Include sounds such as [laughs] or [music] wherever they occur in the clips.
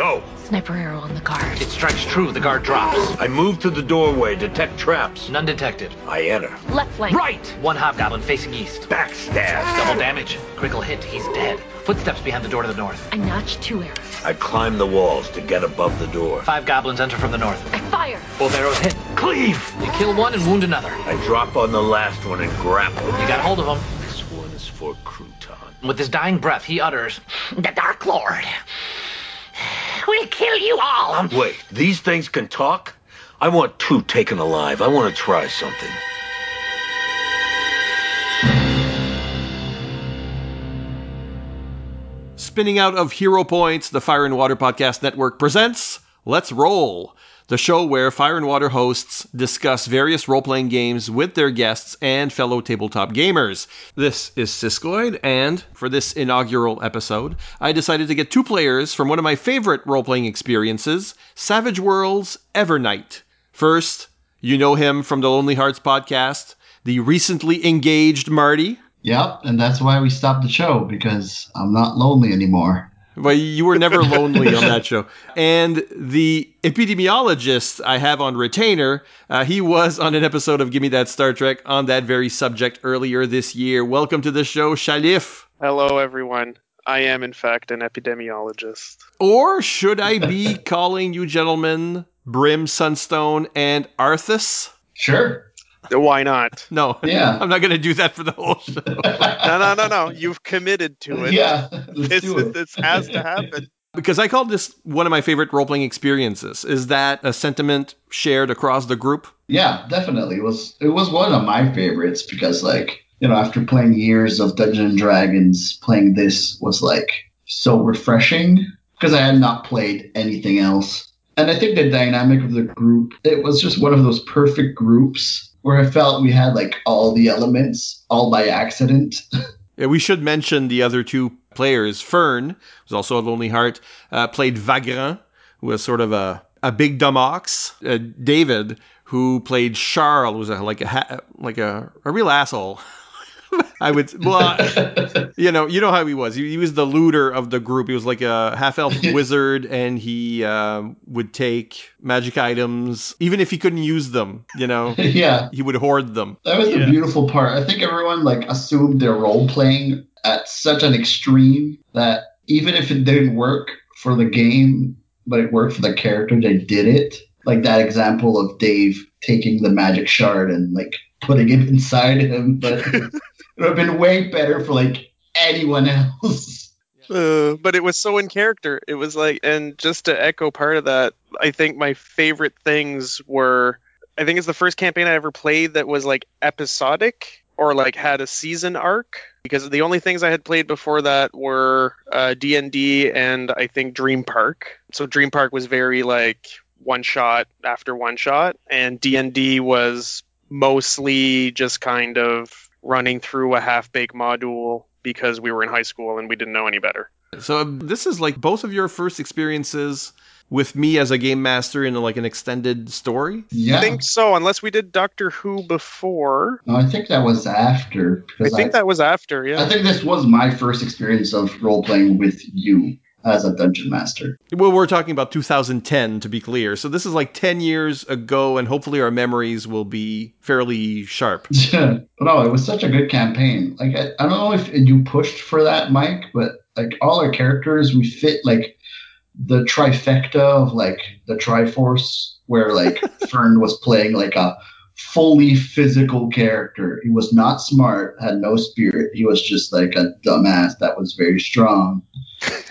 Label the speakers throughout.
Speaker 1: Go.
Speaker 2: Sniper arrow on the guard.
Speaker 3: It strikes true. The guard drops.
Speaker 1: I move to the doorway, detect traps.
Speaker 3: None detected.
Speaker 1: I enter.
Speaker 2: Left flank.
Speaker 1: Right!
Speaker 3: One hobgoblin facing east.
Speaker 1: Backstab.
Speaker 3: Double damage. Critical hit. He's dead. Footsteps behind the door to the north.
Speaker 2: I notch two arrows.
Speaker 1: I climb the walls to get above the door.
Speaker 3: Five goblins enter from the north.
Speaker 2: I fire.
Speaker 3: Both arrows hit.
Speaker 1: Cleave!
Speaker 3: You kill one and wound another.
Speaker 1: I drop on the last one and grapple.
Speaker 3: You got hold of him.
Speaker 1: This one is for Crouton.
Speaker 3: With his dying breath, he utters, The Dark Lord will kill you all.
Speaker 1: Wait, these things can talk? I want two taken alive. I want to try something.
Speaker 4: Spinning out of Hero Points, the Fire and Water Podcast Network presents Let's Roll, the show where Fire and Water hosts discuss various role playing games with their guests and fellow tabletop gamers. This is Siskoid, and for this inaugural episode, I decided to get two players from one of my favorite role playing experiences Savage Worlds Evernight. First, you know him from the Lonely Hearts podcast, the recently engaged Marty.
Speaker 5: Yep, and that's why we stopped the show because I'm not lonely anymore.
Speaker 4: But you were never lonely on that [laughs] show. And the epidemiologist I have on retainer, uh, he was on an episode of Gimme That Star Trek on that very subject earlier this year. Welcome to the show, Shalif.
Speaker 6: Hello, everyone. I am, in fact, an epidemiologist.
Speaker 4: Or should I be [laughs] calling you gentlemen Brim, Sunstone, and Arthas?
Speaker 5: Sure.
Speaker 6: Why not? [laughs]
Speaker 4: No,
Speaker 5: Yeah.
Speaker 4: I'm not going to do that for the whole show. [laughs]
Speaker 6: No, no, no, no. You've committed to it.
Speaker 5: Yeah, let's
Speaker 6: This,
Speaker 5: do it.
Speaker 6: this has to happen.
Speaker 4: because I called this one of my favorite role playing experiences. Is that a sentiment shared across the group?
Speaker 5: Yeah, definitely. It was it was one of my favorites because like, you know, after playing years of Dungeons and Dragons, playing this was like so refreshing because I had not played anything else. And I think the dynamic of the group, it was just one of those perfect groups where I felt we had like all the elements all by accident. [laughs]
Speaker 4: Yeah, we should mention the other two players. Fern, who's also a Lonely Heart, uh, played Vagrant, who was sort of a, a big dumb ox. Uh, David, who played Charles, was a, like a like a, a real asshole. [laughs] [laughs] I would well, [laughs] you know, you know how he was. He, he was the looter of the group. He was like a half elf [laughs] wizard, and he um, would take magic items, even if he couldn't use them. You know,
Speaker 5: yeah.
Speaker 4: he would hoard them.
Speaker 5: That was the beautiful part. I think everyone like assumed their role playing at such an extreme that even if it didn't work for the game, but it worked for the character, they did it. Like that example of Dave taking the magic shard and like putting it inside him, but it would have been way better for like anyone else. [laughs]
Speaker 6: Uh, but it was so in character. It was like, and just to echo part of that, I think my favorite things were, I think it's the first campaign I ever played that was like episodic or like had a season arc. Because the only things I had played before that were uh, D&D and I think Dream Park. So Dream Park was very like one shot after one shot, and D&D was mostly just kind of running through a half-baked module because we were in high school and we didn't know any better.
Speaker 4: So um, this is like both of your first experiences with me as a game master in like an extended story.
Speaker 5: Yeah.
Speaker 6: I think so, unless we did Doctor Who before.
Speaker 5: no, I think that was after.
Speaker 6: I
Speaker 5: because
Speaker 6: think that was after, yeah.
Speaker 5: I think this was my first experience of role playing with you as a dungeon master.
Speaker 4: Well, we're talking about 2010 to be clear. So this is like 10 years ago, and hopefully our memories will be fairly sharp. [laughs]
Speaker 5: no, it was such a good campaign. Like I, I don't know if you pushed for that, Mike, but like all our characters, we fit like the trifecta of like the Triforce, where like [laughs] Fern was playing like a fully physical character. He was not smart, had no spirit. He was just like a dumbass that was very strong,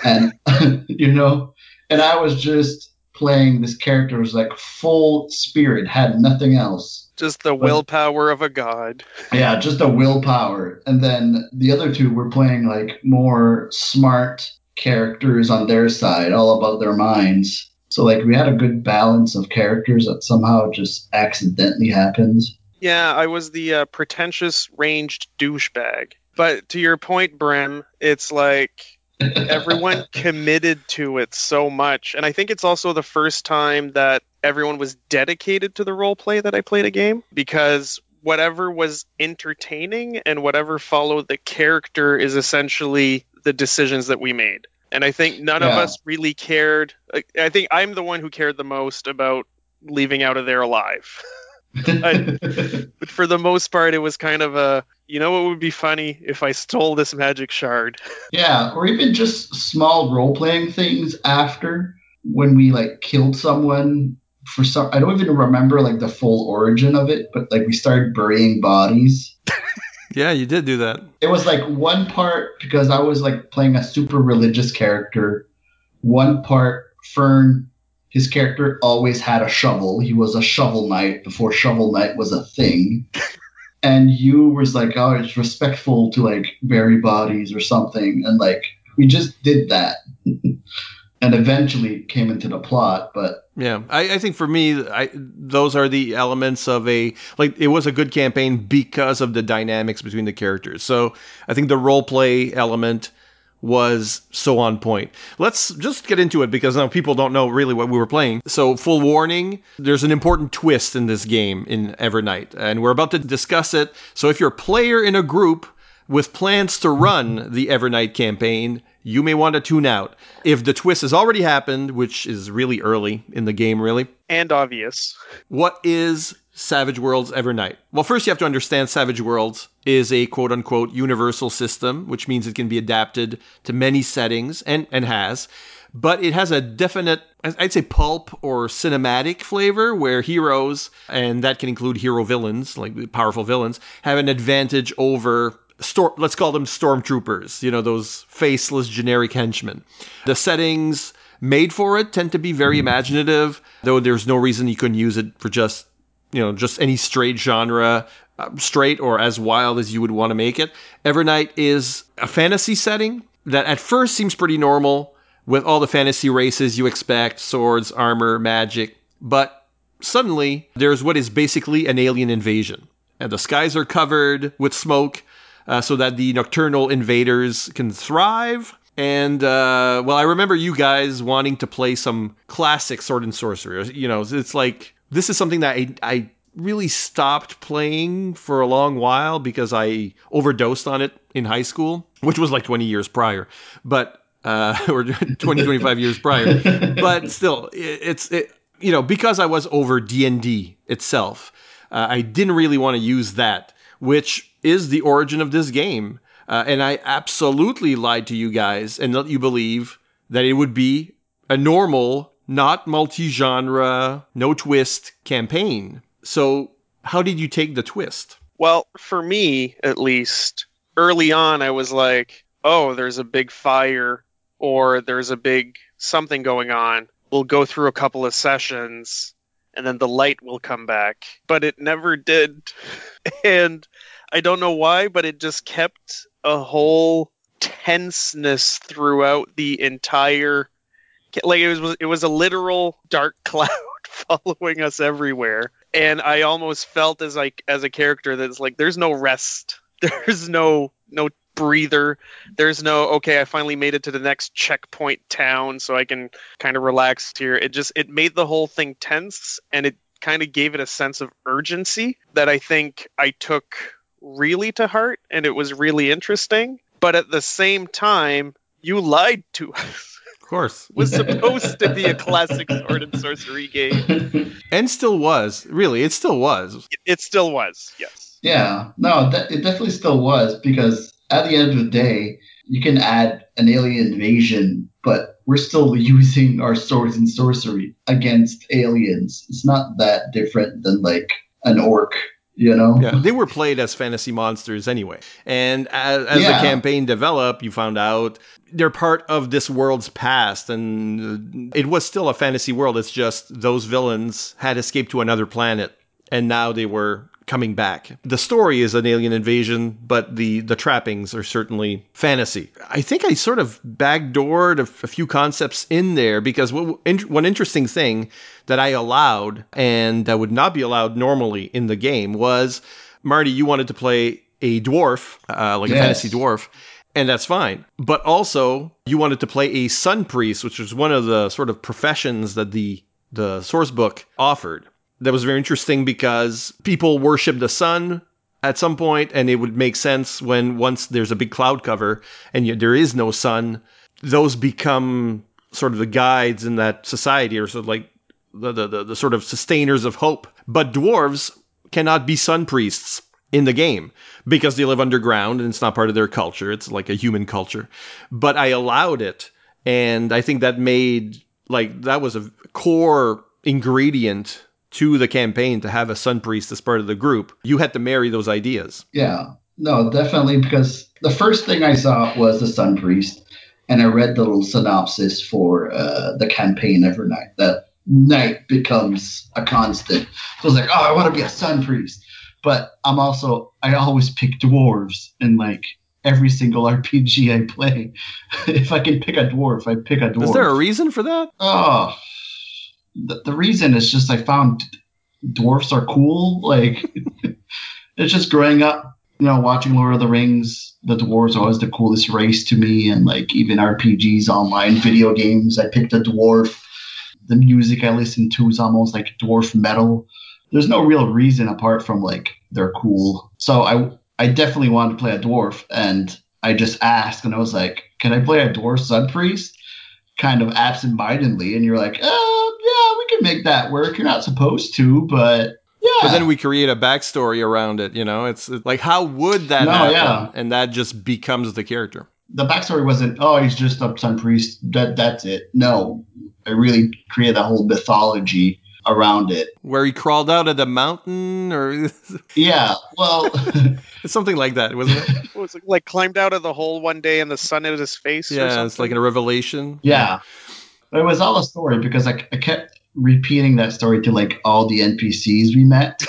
Speaker 5: and [laughs] you know, and I was just playing this character was like full spirit, had nothing else.
Speaker 6: Just the willpower of a god.
Speaker 5: Yeah, just a willpower. And then the other two were playing like more smart characters on their side, all about their minds. So like we had a good balance of characters that somehow just accidentally happened.
Speaker 6: Yeah, I was the uh, pretentious ranged douchebag. But to your point, Brim, it's like everyone [laughs] committed to it so much. And I think it's also the first time that everyone was dedicated to the role play that I played a game because whatever was entertaining and whatever followed the character is essentially the decisions that we made. and I think none of us really cared. I- I think I'm the one who cared the most about leaving out of there alive. [laughs] But for the most part, it was kind of a, you know, what would be funny if I stole this magic shard.
Speaker 5: Yeah, or even just small role playing things after when we like killed someone for some I don't even remember like the full origin of it, but like we started burying bodies. [laughs]
Speaker 4: Yeah, you did do that.
Speaker 5: It was like one part because I was like playing a super religious character. One part Fern his character always had a shovel. He was a shovel knight before shovel knight was a thing. [laughs] And you was like, oh, it's respectful to like bury bodies or something. And like we just did that. [laughs] and eventually came into the plot, but
Speaker 4: Yeah, I, I think for me, I, those are the elements of a like it was a good campaign because of the dynamics between the characters. So I think the role play element was so on point. Let's just get into it because now people don't know really what we were playing. So full warning, there's an important twist in this game in Evernight, and we're about to discuss it. So if you're a player in a group with plans to run the Evernight campaign, you may want to tune out. If the twist has already happened, which is really early in the game, really,
Speaker 6: And obvious.
Speaker 4: what is Savage Worlds Evernight? Well, first you have to understand Savage Worlds is a quote unquote universal system, which means it can be adapted to many settings and, and has. But it has a definite, I'd say, pulp or cinematic flavor where heroes, and that can include hero villains, like powerful villains, have an advantage over Storm, let's call them stormtroopers, you know, those faceless generic henchmen. The settings made for it tend to be very imaginative, though there's no reason you couldn't use it for just, you know, just any straight genre, uh, straight or as wild as you would want to make it. Evernight is a fantasy setting that at first seems pretty normal with all the fantasy races you expect swords, armor, magic, but suddenly there's what is basically an alien invasion. And the skies are covered with smoke uh, so that the nocturnal invaders can thrive. And uh, well, I remember you guys wanting to play some classic sword and sorcery. You know, it's like this is something that I, I really stopped playing for a long while because I overdosed on it in high school, which was like 20 years prior, but uh, [laughs] or 20, 25 years prior. [laughs] But still, it, it's it, you know because I was over D and D itself, uh, I didn't really want to use that, which is the origin of this game. Uh, and I absolutely lied to you guys and let you believe that it would be a normal, not multi genre, no twist campaign. So, how did you take the twist?
Speaker 6: Well, for me, at least, early on, I was like, oh, there's a big fire or there's a big something going on. We'll go through a couple of sessions and then the light will come back. But it never did. [laughs] And I don't know why, but it just kept a whole tenseness throughout the entire like it was it was a literal dark [laughs] cloud [laughs] following us everywhere. And i almost felt as like as a character that's like there's no rest. [laughs] There's no no breather. There's no okay i finally made it to the next checkpoint town so i can kind of relax here. It just it made the whole thing tense and it kind of gave it a sense of urgency that i think i took really to heart and it was really interesting. But at the same time you lied to us
Speaker 4: course.
Speaker 6: Was supposed to be a classic sword and sorcery game [laughs]
Speaker 4: And still was. Really, it still was.
Speaker 6: it still was yes
Speaker 5: Yeah, no, that, it definitely still was because at the end of the day, you can add an alien invasion, but we're still [laughs] using our swords and sorcery against aliens. It's not that different than like an orc, you know?
Speaker 4: Yeah, they were played as fantasy monsters anyway. And as, as the campaign developed, you found out they're part of this world's past, and it was still a fantasy world. It's just those villains had escaped to another planet, and now they were coming back. The story is an alien invasion, but the the trappings are certainly fantasy. I think I sort of backdoored a, a few concepts in there because what, in, one interesting thing that I allowed and that would not be allowed normally in the game was Marty, you wanted to play a dwarf, uh, like a fantasy dwarf. And that's fine. But also, you wanted to play a sun priest, which was one of the sort of professions that the the source book offered. That was very interesting because people worship the sun at some point, and it would make sense when once there's a big cloud cover and there is no sun those become sort of the guides in that society, or sort of like the, the, the sort of sustainers of hope. But dwarves cannot be sun priests in the game because they live underground and it's not part of their culture. It's like a human culture. But I allowed it, and I think that made like that was a core ingredient to the campaign to have a sun priest as part of the group. You had to marry those ideas.
Speaker 5: Yeah, no, definitely because the first thing I saw was the Sun Priest, and I read the little synopsis for uh, the campaign Evernight. That night becomes a constant. So I was like, oh, I want to be a Sun Priest, but I'm also I always pick dwarves in like every single RPG I play. [laughs] if I can pick a dwarf, I pick a dwarf.
Speaker 4: Is there a reason for that?
Speaker 5: Oh, the, the reason is just I found dwarfs are cool. Like [laughs] it's just growing up, you know, watching Lord of the Rings. The dwarves are always the coolest race to me, and like even RPGs, online video games, I picked a dwarf. The music I listen to is almost like dwarf metal. There's no real reason apart from like they're cool. So I I definitely wanted to play a dwarf, and I just asked, and I was like, "Can I play a dwarf sun priest?" Kind of absent-mindedly, and you're like, "Uh, yeah, we can make that work. You're not supposed to, but yeah."
Speaker 4: But then we create a backstory around it. You know, it's it's like how would that
Speaker 5: No,
Speaker 4: happen?
Speaker 5: yeah.
Speaker 4: And that just becomes the character.
Speaker 5: the backstory wasn't, "Oh, he's just a sun priest." That that's it. No, I really created a whole mythology around it.
Speaker 4: Where he crawled out of the mountain, or [laughs]
Speaker 5: Yeah, well, [laughs] it's
Speaker 4: something like that, wasn't it? [laughs]
Speaker 6: What was it, like climbed out of the hole one day and the sun hit his face? or
Speaker 4: yeah,
Speaker 6: something?
Speaker 4: it's like a revelation.
Speaker 5: yeah, it was all a story because I, I kept repeating that story to like all the NPCs we met,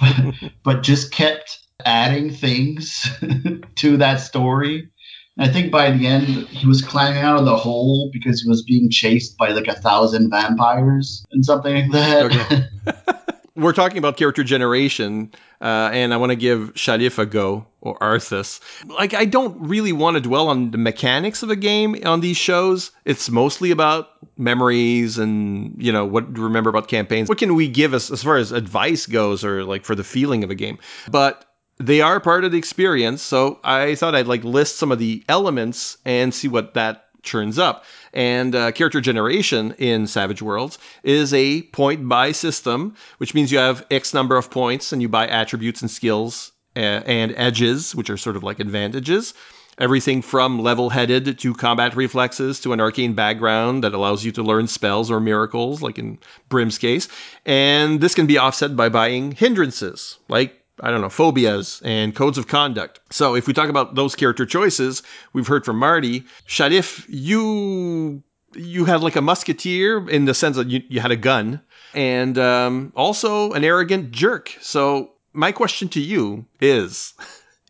Speaker 5: but, [laughs] [laughs] but just kept adding things [laughs] to that story. And I think by the end, he was climbing out of the hole because he was being chased by like a thousand vampires and something like that.
Speaker 4: Okay. We're talking about character generation, uh, and I want to give Shalif a go or Arthas. Like, I don't really want to dwell on the mechanics of a game on these shows. It's mostly about memories and you know what to remember about campaigns. What can we give us as far as advice goes, or like for the feeling of a game? But they are part of the experience, so I thought I'd like list some of the elements and see what that churns up. And uh, character generation in Savage Worlds is a point buy system, which means you have X number of points and you buy attributes and skills uh, and edges, which are sort of like advantages. Everything from level headed to combat reflexes to an arcane background that allows you to learn spells or miracles, like in Brim's case. And this can be offset by buying hindrances, like I don't know, phobias and codes of conduct. So if we talk about those character choices, we've heard from Marty. Sharif, you you had like a musketeer in the sense that you, you had a gun and um, also an arrogant jerk. So my question to you is,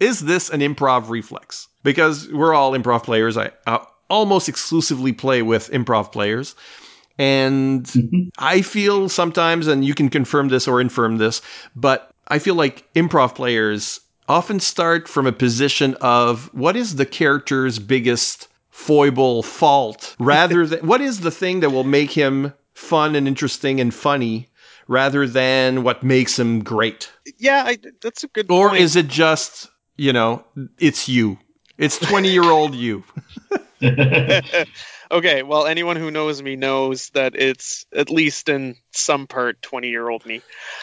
Speaker 4: is this an improv reflex? Because we're all improv players. I, I almost exclusively play with improv players. And I feel sometimes, and you can confirm this or infirm this, but I feel like improv players often start from a position of what is the character's biggest foible fault [laughs] rather than what is the thing that will make him fun and interesting and funny rather than what makes him great.
Speaker 6: yeah, I, that's a good
Speaker 4: Or
Speaker 6: point.
Speaker 4: is it just, you know, it's you. It's 20 year old you. [laughs] [laughs]
Speaker 6: okay, well, anyone who knows me knows that it's at least in some part 20 year old me.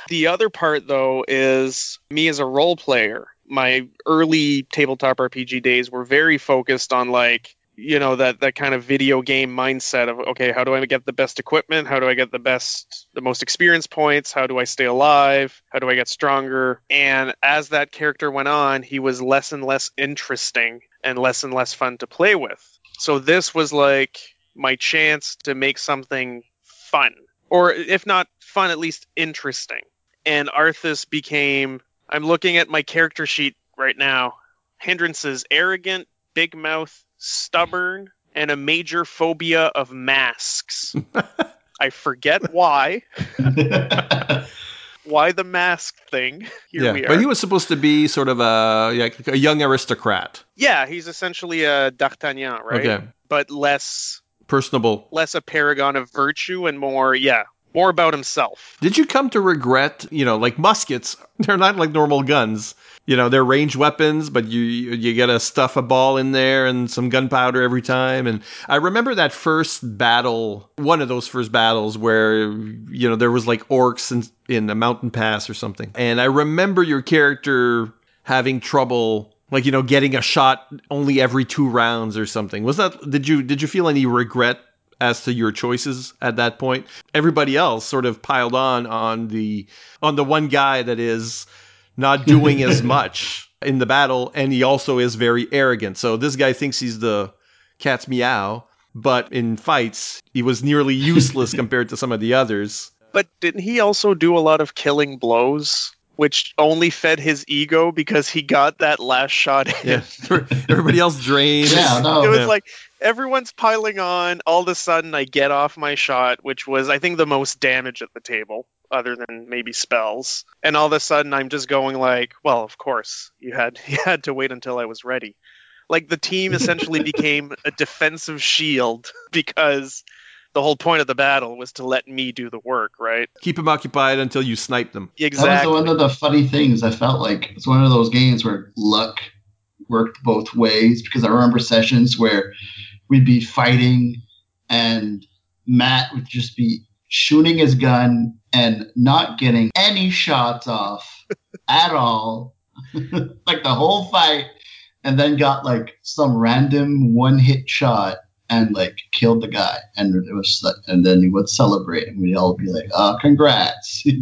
Speaker 6: The other part, though, is me as a role player. My early tabletop RPG days were very focused on like, you know, that, that kind of video game mindset of, okay, how do I get the best equipment? How do I get the best, the most experience points? How do I stay alive? How do I get stronger? And as that character went on, he was less and less interesting and less and less fun to play with. So this was like my chance to make something fun, or if not fun, at least interesting. And Arthas became. I'm looking at my character sheet right now. Hindrances: arrogant, big mouth, stubborn, and a major phobia of masks. [laughs] I forget why. [laughs] Why the mask thing? [laughs] Here we are.
Speaker 4: But he was supposed to be sort of a, yeah, a young aristocrat.
Speaker 6: yeah, he's essentially a D'Artagnan, right?
Speaker 4: Okay.
Speaker 6: But less
Speaker 4: Personable.
Speaker 6: less a paragon of virtue and more, yeah, more about himself.
Speaker 4: Did you come to regret, you know, like muskets? [laughs] They're not like normal guns. You know, they're ranged weapons, but you you gotta stuff a ball in there and some gunpowder every time. And I remember that first battle, one of those first battles where you know there was like orcs in, in a mountain pass or something. And I remember your character having trouble like you know getting a shot only every two rounds or something was that did you did you feel any regret as to your choices at that point. Everybody else sort of piled on on the on the one guy that is not [laughs] doing as much in the battle and he also is very arrogant. So this guy thinks he's the cat's meow but in fights he was nearly [laughs] useless compared to some of the others.
Speaker 6: But didn't he also do a lot of killing blows, which only fed his ego because he got that last shot in?
Speaker 4: yeah [laughs] everybody else drained
Speaker 5: Yeah, no.
Speaker 6: it was
Speaker 4: yeah.
Speaker 6: like everyone's piling on. All of a sudden, I get off my shot, which was, I think, the most damage at the table, other than maybe spells. And all of a sudden, I'm just going like, well, of course, you had [laughs] you had to wait until I was ready. Like the team essentially [laughs] became a defensive shield because the whole point of the battle was to let me do the work, right?
Speaker 4: keep them occupied until you snipe them Exactly.
Speaker 5: That was one of the funny things. I felt like it's one of those games where luck worked both ways because I remember sessions where we'd be fighting and Matt would just be shooting his gun and not getting any shots off [laughs] at all, [laughs] like the whole fight, and then got like some random one hit shot and like killed the guy. And it was and then he would celebrate and we'd all be like oh congrats. [laughs]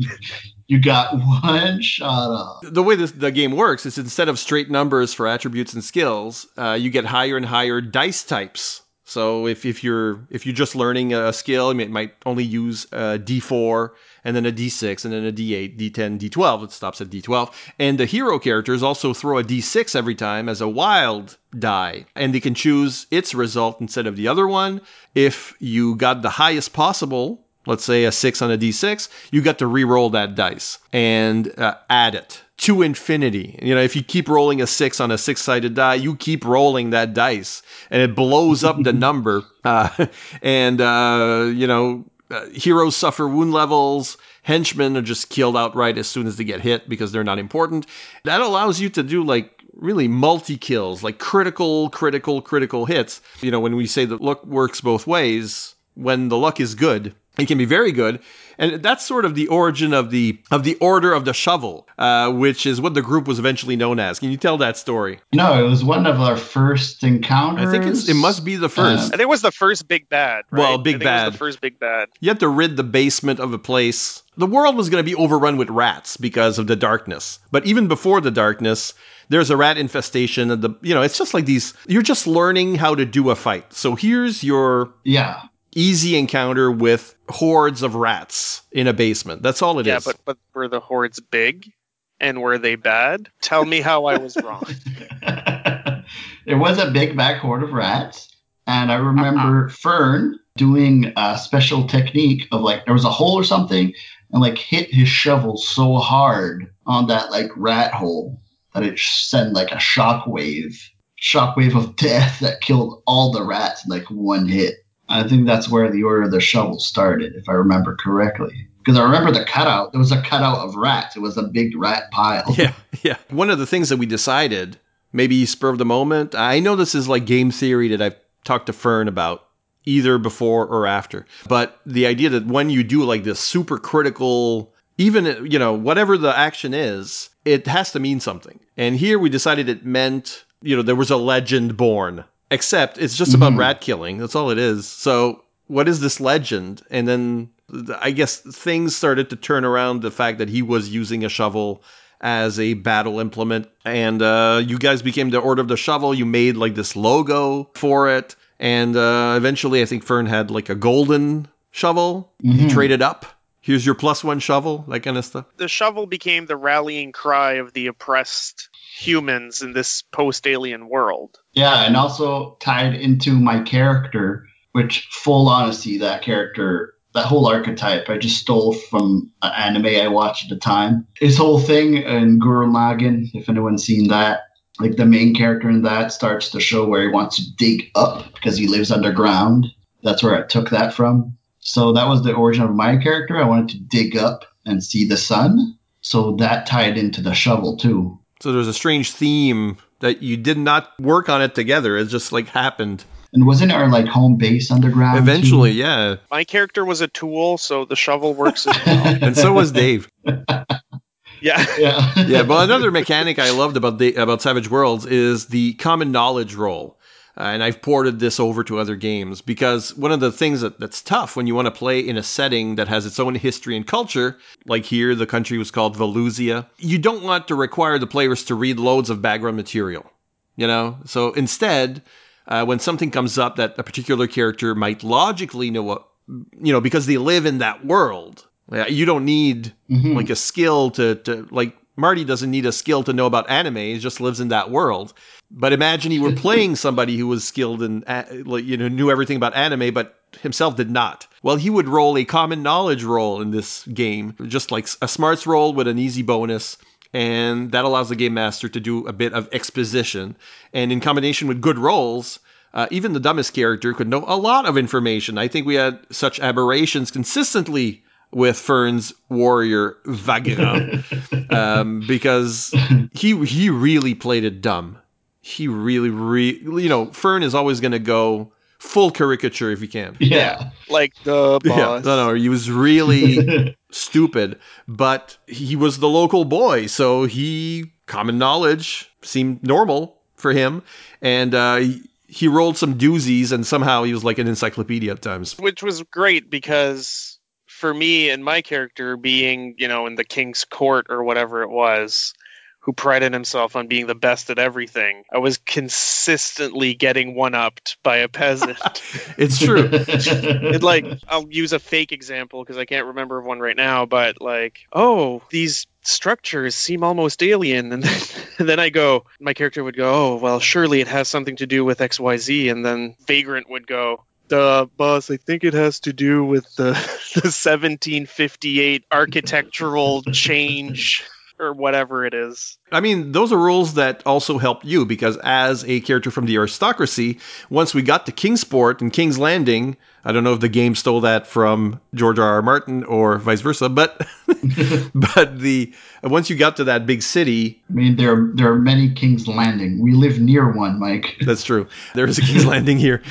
Speaker 5: You got one shot off.
Speaker 4: The way this the game works is instead of straight numbers for attributes and skills, uh, you get higher and higher dice types. So if, if you're if you're just learning a skill, may- might only use a D4 and then a D6 and then a D8, D10, D12. It stops at D12. And the hero characters also throw a D6 every time as a wild die, and they can choose its result instead of the other one. If you got the highest possible, let's say a six on a d6, you got to re-roll that dice and uh, add it to infinity. You know, if you keep rolling a six on a six-sided die, you keep rolling that dice, and it blows up the [laughs] number. Uh, [laughs] and uh, you know, uh, heroes suffer wound levels. Henchmen are just killed outright as soon as they get hit because they're not important. That allows you to do like really multi kills, like critical, critical, critical hits. You know, when we say that luck works both ways, when the luck is good, it can be very good, and that's sort of the origin of the of the Order of the Shovel, uh, which is what the group was eventually known as. Can you tell that story?
Speaker 5: no it was one of our first encounters
Speaker 4: I think it's, it must be the first.
Speaker 6: I think it was the first big bad. Right?
Speaker 4: Well, big
Speaker 6: I think It was
Speaker 4: bad.
Speaker 6: the first big bad.
Speaker 4: You had to rid the basement of a place. The world was going to be overrun with rats because of the darkness. But even before the darkness, there's a rat infestation. And the you know, it's just like these. You're just learning how to do a fight. So here's your
Speaker 5: yeah
Speaker 4: easy encounter with hordes of rats in a basement. That's all it is.
Speaker 6: yeah, but but were the hordes big? And were they bad? Tell me how I was wrong. [laughs]
Speaker 5: there was a big back horde of rats, and I remember uh-huh. Fern doing a special technique of like there was a hole or something, and like hit his shovel so hard on that like rat hole that it sent like a shockwave, shockwave of [laughs] death that killed all the rats in like one hit. I think that's where the order of the shovel started, if I remember correctly. Because I remember the cutout. There was a cutout of rats. It was a big rat pile. [laughs]
Speaker 4: Yeah, yeah. One of the things that we decided, maybe spur of the moment, I know this is like game theory that I've talked to Fern about either before or after, but the idea that when you do like this super critical, even, you know, whatever the action is, it has to mean something. And here we decided it meant, you know, there was a legend born, except it's just about
Speaker 5: Mhm.
Speaker 4: rat killing. That's all it is. So what is this legend? And then I guess things started to turn around the fact that he was using a shovel as a battle implement. And uh, you guys became the Order of the Shovel. You made like this logo for it. And uh, eventually, I think Fern had like a golden shovel. You
Speaker 5: Mhm.
Speaker 4: traded up. Here's your plus one shovel, that kind of stuff.
Speaker 6: the shovel became the rallying cry of the oppressed humans in this post-alien world.
Speaker 5: Yeah, and also tied into my character, which full honesty, that character, that whole archetype, I just stole from an anime I watched at the time. His whole thing in Gurren Lagann, if anyone's seen that, like the main character in that starts to show where he wants to dig up because he lives underground. That's where I took that from. So that was the origin of my character. I wanted to dig up and see the sun. So that tied into the shovel too.
Speaker 4: So there's a strange theme that you did not work on it together. It just like happened.
Speaker 5: And wasn't our like home base underground? too?
Speaker 4: Eventually, yeah.
Speaker 6: My character was a tool, so the shovel works as well. [laughs]
Speaker 4: And so was Dave. [laughs]
Speaker 6: yeah.
Speaker 5: Yeah.
Speaker 4: yeah, but another mechanic I loved about the, about Savage Worlds is the common knowledge roll. Uh, and I've ported this over to other games because one of the things that, that's tough when you want to play in a setting that has its own history and culture, like here, the country was called Valusia, you don't want to require the players to read loads of background material. You know? So instead, uh, when something comes up that a particular character might logically know what, you know, because they live in that world, you don't need
Speaker 5: Mhm.
Speaker 4: like a skill to, to like Marty doesn't need a skill to know about anime. He just lives in that world. But imagine you were [laughs] playing somebody who was skilled and like you know, knew everything about anime, but himself did not. Well, he would roll a common knowledge roll in this game, just like a smarts roll with an easy bonus. And that allows the game master to do a bit of exposition. And in combination with good rolls, uh, even the dumbest character could know a lot of information. I think we had such aberrations consistently with Fern's warrior Vagra, [laughs] um, because he he really played it dumb. He really, re- you know, Fern is always going to go full caricature if he can.
Speaker 5: Yeah.
Speaker 6: Like the [laughs]
Speaker 4: Yeah,
Speaker 6: boss.
Speaker 4: no, no, he was really [laughs] stupid, but he was the local boy, so he common knowledge seemed normal for him, and uh, he, he rolled some doozies, and somehow he was like an encyclopedia at times.
Speaker 6: which was great because for me and my character being you know in the king's court or whatever it was who prided himself on being the best at everything. I was consistently getting one upped by a peasant. [laughs]
Speaker 4: It's true.
Speaker 6: it like i'll use a fake example because i can't remember one right now but like oh these structures seem almost alien. And then, [laughs] and then i go my character would go oh well surely it has something to do with xyz and then vagrant would go Duh, boss, I think it has to do with the, [laughs] the 1758 architectural change or whatever it is.
Speaker 4: I mean, those are rules that also help you because as a character from the aristocracy, once we got to Kingsport and King's Landing, I don't know if the game stole that from George R. R. Martin or vice versa, but [laughs] but the once you got to that big city,
Speaker 5: I mean, there there are many King's Landing. We live near one, Mike.
Speaker 4: that's true. There is a King's [laughs] Landing here.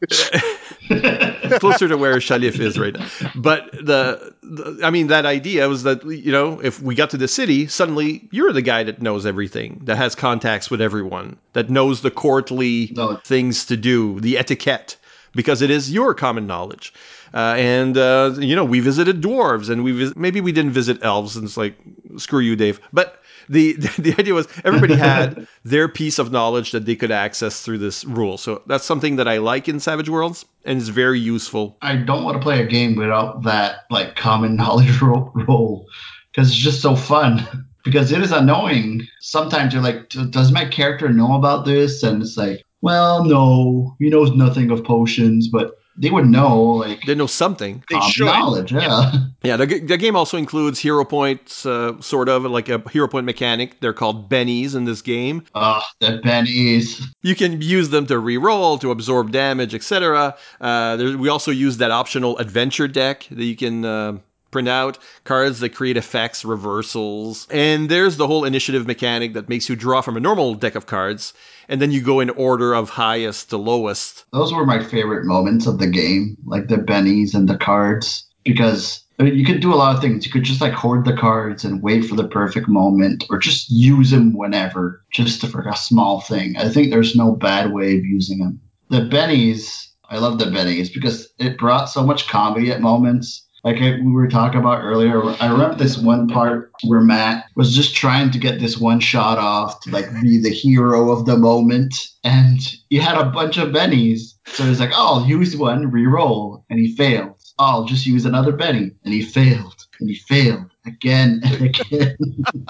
Speaker 4: [laughs] closer to where Shalif is right now. But the, the, I mean, that idea was that you know, if we got to the city, suddenly you're the guy that knows everything, that has contacts with everyone, that knows the courtly
Speaker 5: No.
Speaker 4: things to do, the etiquette, because it is your common knowledge. Uh, and uh, you know, we visited dwarves, and we vis- maybe we didn't visit elves, and it's like screw you, Dave. But the [laughs] the idea was everybody [laughs] had their piece of knowledge that they could access through this rule. So that's something that I like in Savage Worlds, and it's very useful.
Speaker 5: I don't want to play a game without that like common [laughs] knowledge rule roll because it's just so fun. Because it is annoying. Sometimes you're like, does my character know about this? And it's like, well, no, he knows nothing of potions, but they would know like
Speaker 4: They know something.
Speaker 6: They
Speaker 5: common
Speaker 6: should.
Speaker 5: knowledge. Yeah.
Speaker 4: Yeah, [laughs] the, the game also includes hero points, uh, sort of like a hero point mechanic. They're called bennies in this game.
Speaker 5: Ah, the bennies.
Speaker 4: You can use them to re-roll, to absorb damage, etc. Uh, we also use that optional adventure deck that you can uh, print out, cards that create effects, reversals, and there's the whole initiative mechanic that makes you draw from a normal deck of cards, and then you go in order of highest to lowest.
Speaker 5: Those were my favorite moments of the game, like the bennies and the cards, because I mean, you could do a lot of things. You could just like hoard the cards and wait for the perfect moment, or just use them whenever, just for a small thing. I think there's no bad way of using them. The bennies, I love the bennies because it brought so much comedy at moments. Like we were talking about earlier, I remember this one part where Matt was just trying to get this one shot off to like be the hero of the moment, and he had a bunch of bennies. So he's like, "Oh, I'll use one, re-roll," and he failed. Oh, I'll just use another benny, and he failed, and he failed again and [laughs] again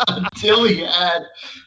Speaker 5: until he had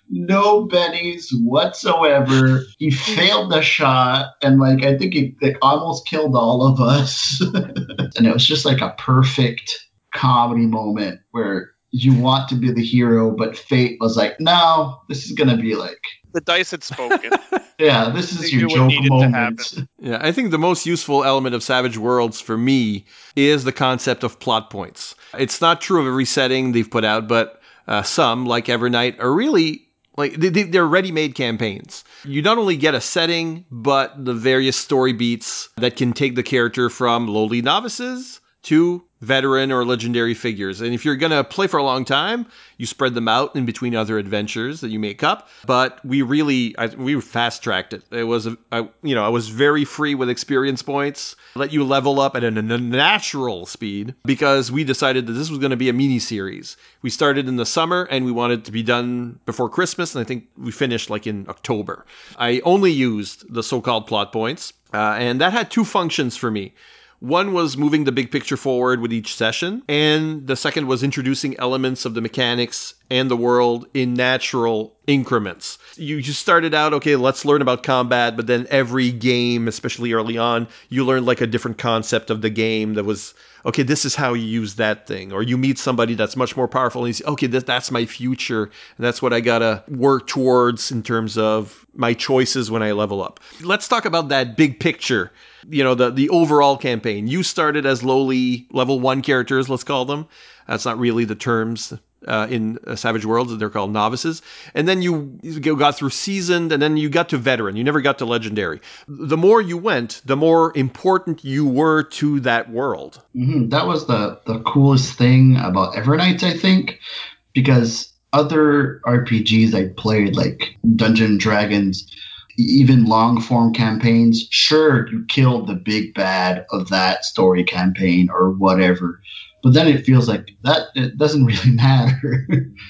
Speaker 5: no bennies whatsoever. He failed the shot, and like I think it, it almost killed all of us. [laughs] and it was just like a perfect comedy moment where you want to be the hero, but fate was like, no, this is gonna be like
Speaker 6: the dice had spoken. [laughs]
Speaker 5: Yeah, this is your
Speaker 6: knew
Speaker 5: joke
Speaker 6: needed to
Speaker 5: moment.
Speaker 4: Yeah, I think the most useful element of Savage Worlds for me is the concept of plot points. It's not true of every setting they've put out, but uh, some, like Evernight, are really like they, they- they're ready-made campaigns. You not only get a setting, but the various story beats that can take the character from lowly novices to veteran or legendary figures. And if you're going to play for a long time, you spread them out in between other adventures that you make up. But we really, I, we fast tracked it. It was, a, I, you know, I was very free with experience points, let you level up at a, natural speed because we decided that this was going to be a mini series. We started in the summer and we wanted to be done before Christmas. And I think we finished like in October. I only used the so-called plot points. Uh, and that had two functions for me. One was moving the big picture forward with each session, and the second was introducing elements of the mechanics and the world in natural increments. You just started out, okay, let's learn about combat, but then every game, especially early on, you learn like a different concept of the game that was, okay, this is how you use that thing. Or you meet somebody that's much more powerful and you say, okay, that, that's my future. And that's what I gotta work towards in terms of my choices when I level up. Let's talk about that big picture you know the the overall campaign. You started as lowly level 1 characters let's call them. That's not really the terms uh, in uh, savage worlds they're called novices. And then you got through seasoned and then you got to veteran. You never got to legendary. The more you went the more important you were to that world.
Speaker 5: Hmm That was the the coolest thing about Evernight, I think, because other RPGs I played, like Dungeon Dragons, even long form campaigns, sure, you killed the big bad of that story campaign or whatever. But then it feels like that it doesn't really [laughs] matter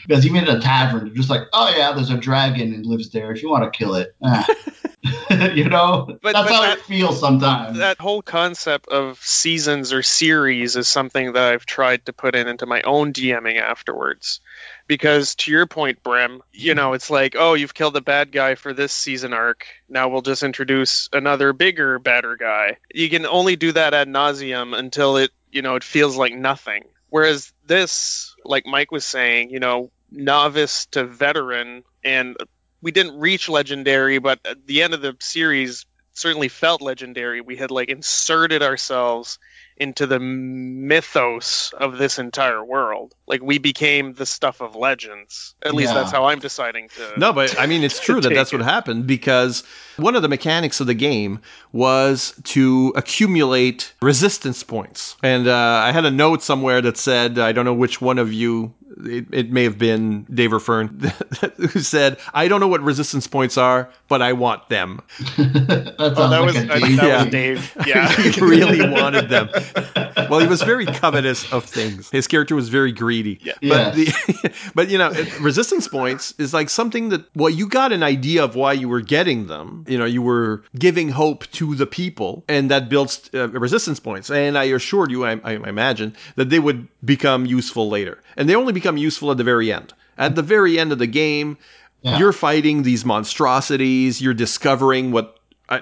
Speaker 5: because even at a tavern, they're just like, oh yeah, there's a dragon and lives there. If you want to kill it, ah. [laughs] [laughs] you know,
Speaker 6: But-
Speaker 5: that's
Speaker 6: but
Speaker 5: how
Speaker 6: that-
Speaker 5: it feels sometimes.
Speaker 6: that whole concept of seasons or series is something that I've tried to put in into my own DMing afterwards. Because to your point, Brem, you know, it's like, oh, you've killed the bad guy for this season arc. Now we'll just introduce another bigger, badder guy. You can only do that ad nauseum until it, you know, it feels like nothing. Whereas this, like Mike was saying, you know, novice to veteran, and we didn't reach legendary, but at the end of the series, certainly felt legendary. We had like inserted ourselves into the mythos of this entire world. Like we became the stuff of legends. At least
Speaker 5: Yeah.
Speaker 6: that's how I'm deciding to.
Speaker 4: No, but I mean, it's [laughs] true that that's what
Speaker 6: it.
Speaker 4: happened because one of the mechanics of the game was to accumulate resistance points. And uh, I had a note somewhere that said, I don't know which one of you, it, it may have been Dave or Fern, [laughs] who said, I don't know what resistance points are, but I want them. [laughs]
Speaker 5: that
Speaker 6: Oh, that
Speaker 5: like
Speaker 6: was
Speaker 5: a
Speaker 6: I think
Speaker 5: Dave
Speaker 6: that
Speaker 4: Yeah.
Speaker 6: was Dave. Yeah.
Speaker 4: he really wanted them. [laughs] Well, he was very covetous of things. His character was very greedy.
Speaker 6: Yeah.
Speaker 4: But
Speaker 5: Yes.
Speaker 4: the, [laughs] but you know, resistance points is like something that well, you got an idea of why you were getting them. You know, you were giving hope to the people, and that builds uh, resistance points. And I assured you, I, I imagine that they would become useful later, and they only become useful at the very end. At the very end of the game,
Speaker 5: Yeah.
Speaker 4: you're fighting these monstrosities. You're discovering what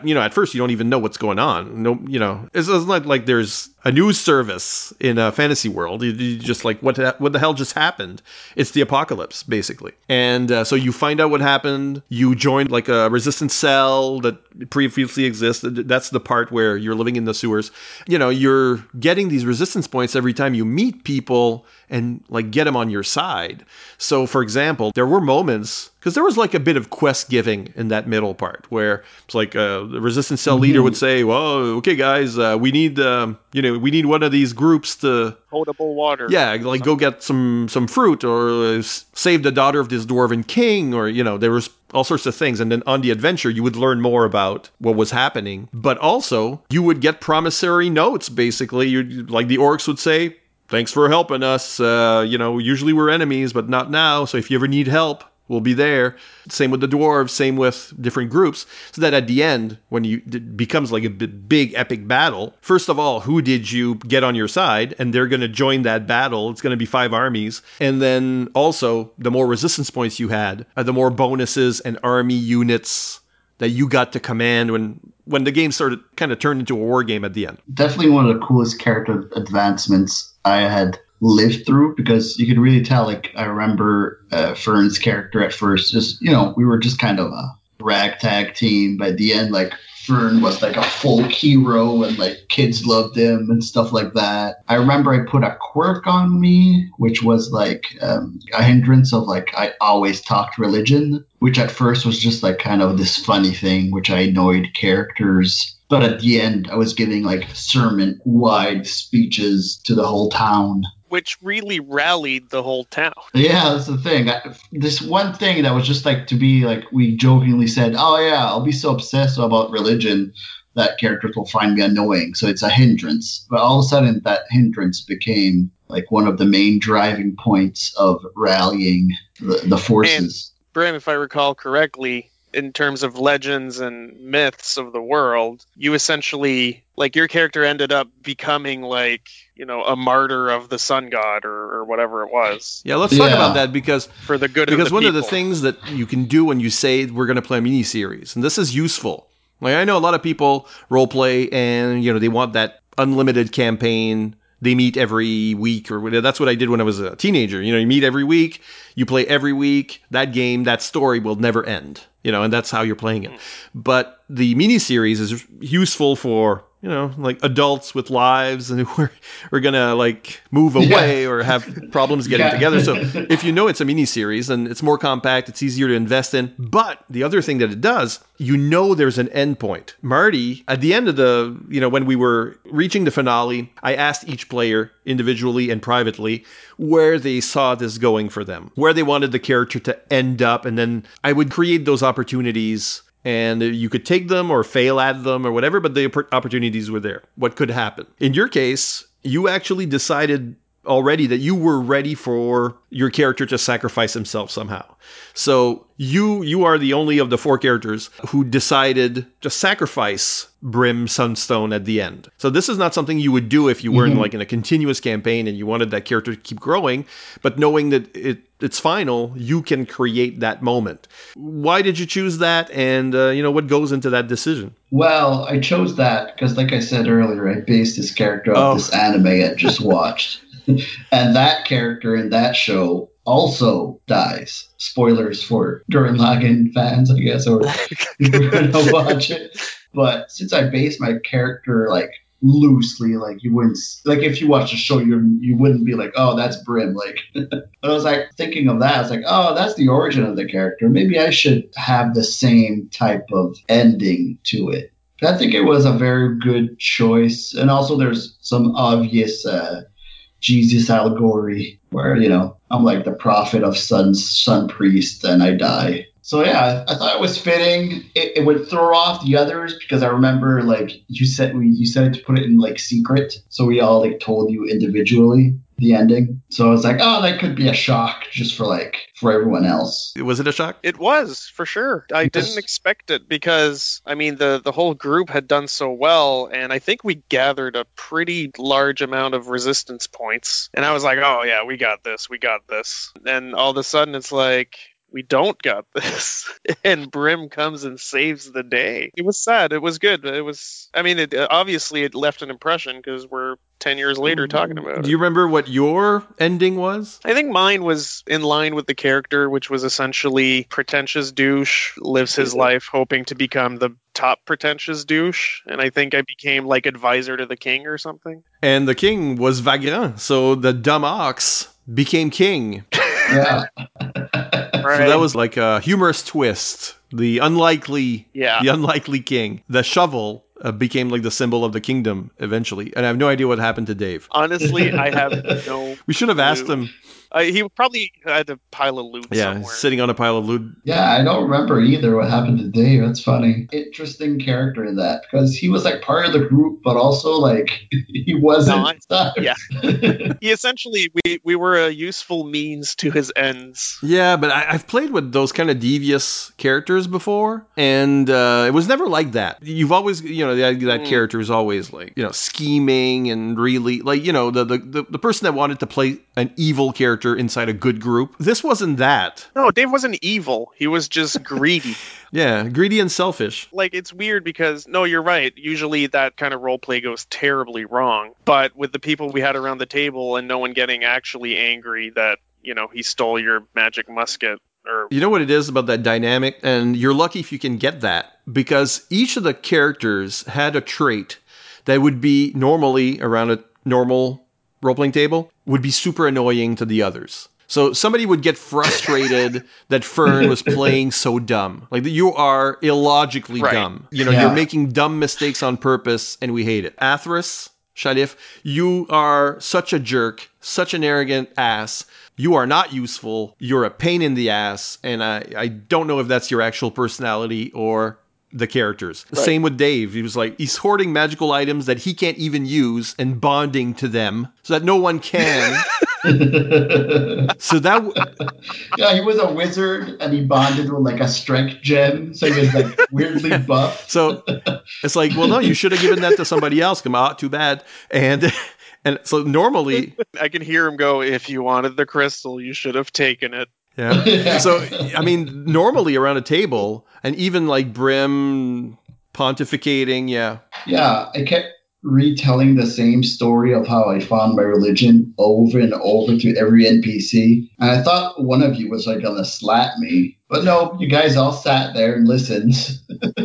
Speaker 4: you know, at first you don't even know what's going on. No, you know, it's, it's not like there's a news service in a fantasy world. You, you just like what the, what the hell just happened? It's the apocalypse basically, and uh, so you find out what happened. You join like a resistance cell that previously existed. That's the part where you're living in the sewers. You know, you're getting these resistance points every time you meet people and like get them on your side. So, for example, there were moments because there was like a bit of quest giving in that middle part where it's like uh, the resistance cell leader would say, "Well, okay, guys, uh, we need um, you know we need one of these groups to
Speaker 6: Potable water.
Speaker 4: yeah, like go get some some fruit or uh, save the daughter of this dwarven king or you know there was all sorts of things. And then on the adventure you would learn more about what was happening. But also you would get promissory notes basically. You like the orcs would say thanks for helping us. Uh, you know usually we're enemies but not now. So if you ever need help we'll be there. Same with the dwarves same with different groups. So that at the end when you it becomes like a big epic battle first of all who did you get on your side? And they're going to join that battle. It's going to be five armies. And then also the more resistance points you had uh, the more bonuses and army units that you got to command when when the game started kind of turned into a war game at the end.
Speaker 5: Definitely one of the coolest character advancements I had lived through because you could really tell. Like I remember uh, Fern's character at first, just you know, we were just kind of a ragtag team. By the end, like Fern was like a folk hero and like kids loved him and stuff like that. I remember I put a quirk on me, which was like um, a hindrance of like I always talked religion, which at first was just like kind of this funny thing, which I annoyed characters. But at the end, I was giving like sermon wide speeches to the whole town.
Speaker 6: Which really rallied the whole town.
Speaker 5: Yeah, that's the thing. I, this one thing that was just like to be like we jokingly said, "Oh yeah, I'll be so obsessed about religion that characters will find me annoying." So it's a hindrance. But all of a sudden, that hindrance became like one of the main driving points of rallying the, the forces.
Speaker 6: Brim, if I recall correctly, in terms of legends and myths of the world, you essentially like your character ended up becoming like you know a martyr of the sun god or, or whatever it was
Speaker 4: Yeah, let's talk
Speaker 5: Yeah.
Speaker 4: about that because
Speaker 6: for the good
Speaker 4: because
Speaker 6: of the things.
Speaker 4: Because one
Speaker 6: people.
Speaker 4: of the things that you can do when you say we're going to play a mini series, and this is useful. Like I know a lot of people role play, and you know they want that unlimited campaign. They meet every week, or whatever. That's what I did when I was a teenager. You know, you meet every week, you play every week. That game, that story will never end. You know, and that's how you're playing it. Mm. But the mini series is useful for you know like adults with lives and [laughs] we're we're gonna like move away or have [laughs] problems getting
Speaker 5: Yeah.
Speaker 4: together. So if you know it's a mini series and it's more compact, it's easier to invest in. But the other thing that it does, you know there's an end point. Marty, at the end of the, you know, when we were reaching the finale, I asked each player individually and privately where they saw this going for them, where they wanted the character to end up, and then I would create those opportunities and you could take them or fail at them or whatever, but the opportunities were there. What could happen? In your case, you actually decided already that you were ready for your character to sacrifice himself somehow. So you you are the only of the four characters who decided to sacrifice Brim Sunstone at the end. So this is not something you would do if you were in like in a continuous campaign and you wanted that character to keep growing, but knowing that it it's final, you can create that moment. Why did you choose that and uh, you know what goes into that decision?
Speaker 5: Well, I chose that because, like I said earlier, I based this character off
Speaker 4: Oh.
Speaker 5: this anime I just [laughs] watched. [laughs] and that character in that show also dies. Spoilers for Gurren Lagann fans, I guess, or [laughs] you're to watch it. But since I based my character, like, loosely, like, you wouldn't, like, if you watch the show, you you wouldn't be like, oh, that's Brim. Like, [laughs] but I was like thinking of that. I was like, oh, that's the origin of the character. Maybe I should have the same type of ending to it. I think it was a very good choice. And also, there's some obvious uh, Jesus allegory where, you know, I'm like the prophet of sun's sun priest and I die. So yeah, I, I thought it was fitting. It, it would throw off the others because I remember like you said we you said to put it in like secret, so we all like told you individually the ending. So I was like, oh, that could be a shock just for like for everyone else.
Speaker 4: Was it a shock?
Speaker 6: It was for sure. I
Speaker 5: Yes.
Speaker 6: didn't expect it because I mean the the whole group had done so well, and I think we gathered a pretty large amount of resistance points. And I was like, oh yeah, we got this, we got this. And all of a sudden, it's like we don't got [laughs] this, and Brim comes and saves the day. It was sad. It was good. It was. I mean, it uh, obviously it left an impression because we're ten years later mm-hmm. talking about it.
Speaker 4: Do you remember what your ending was?
Speaker 6: I think mine was in line with the character, which was essentially pretentious douche, lives his mm-hmm. life hoping to become the top pretentious douche. And I think I became like advisor to the king or something.
Speaker 4: And the king was Vagrant, so the dumb ox became king.
Speaker 5: Yeah. [laughs]
Speaker 6: Right.
Speaker 4: So that was like a humorous twist. The unlikely,
Speaker 6: Yeah.
Speaker 4: the unlikely king. The shovel uh, became like the symbol of the kingdom eventually. And I have no idea what happened to Dave.
Speaker 6: Honestly, I have [laughs] no.
Speaker 4: We should have asked him.
Speaker 6: Uh, he probably had a pile of loot
Speaker 4: Yeah,
Speaker 6: somewhere.
Speaker 4: sitting on a pile of loot.
Speaker 5: Yeah, I don't remember either what happened to Dave. That's funny. Interesting character in that because he was like part of the group, but also like [laughs] he wasn't.
Speaker 6: yeah. [laughs] he essentially we we were a useful means to his ends.
Speaker 4: Yeah, but I, I've played with those kind of devious characters before, and uh, it was never like that. You've always, you know, that, that
Speaker 6: Mm.
Speaker 4: character is always like, you know, scheming and really, like, you know, the, the the the person that wanted to play an evil character character inside a good group. This wasn't that.
Speaker 6: No, Dave wasn't evil. He was just [laughs] greedy.
Speaker 4: Yeah, greedy and selfish.
Speaker 6: like it's weird because no, you're right. Usually that kind of role play goes terribly wrong. But with the people we had around the table and no one getting actually angry that, you know, he stole your magic musket or
Speaker 4: You know what it is about that dynamic? And you're lucky if you can get that because each of the characters had a trait that would be normally around a normal role playing table, would be super annoying to the others. So somebody would get frustrated [laughs] that Fern was playing so dumb. Like that you are illogically
Speaker 6: Right.
Speaker 4: dumb. You know,
Speaker 5: Yeah.
Speaker 4: you're making dumb mistakes on purpose and we hate it. Arthas, Shalif, you are such a jerk, such an arrogant ass. You are not useful. You're a pain in the ass. And I, I don't know if that's your actual personality or the characters. Same with Dave. He was like, he's hoarding magical items that he can't even use and bonding to them so that no one can. [laughs] so that, w-
Speaker 5: yeah, he was a wizard and he bonded with like a strength gem, so he was like weirdly buff.
Speaker 4: so it's like, well, no, you should have given that to somebody else. Come out, too bad. And, and so normally,
Speaker 6: I can hear him go, if you wanted the crystal, you should have taken it.
Speaker 4: Yeah. [laughs] So I mean, normally around a table, and even like Brim pontificating, yeah.
Speaker 5: Yeah, I kept retelling the same story of how I found my religion over and over to every NPC. And I thought one of you was like gonna slap me. But no, you guys all sat there and listened.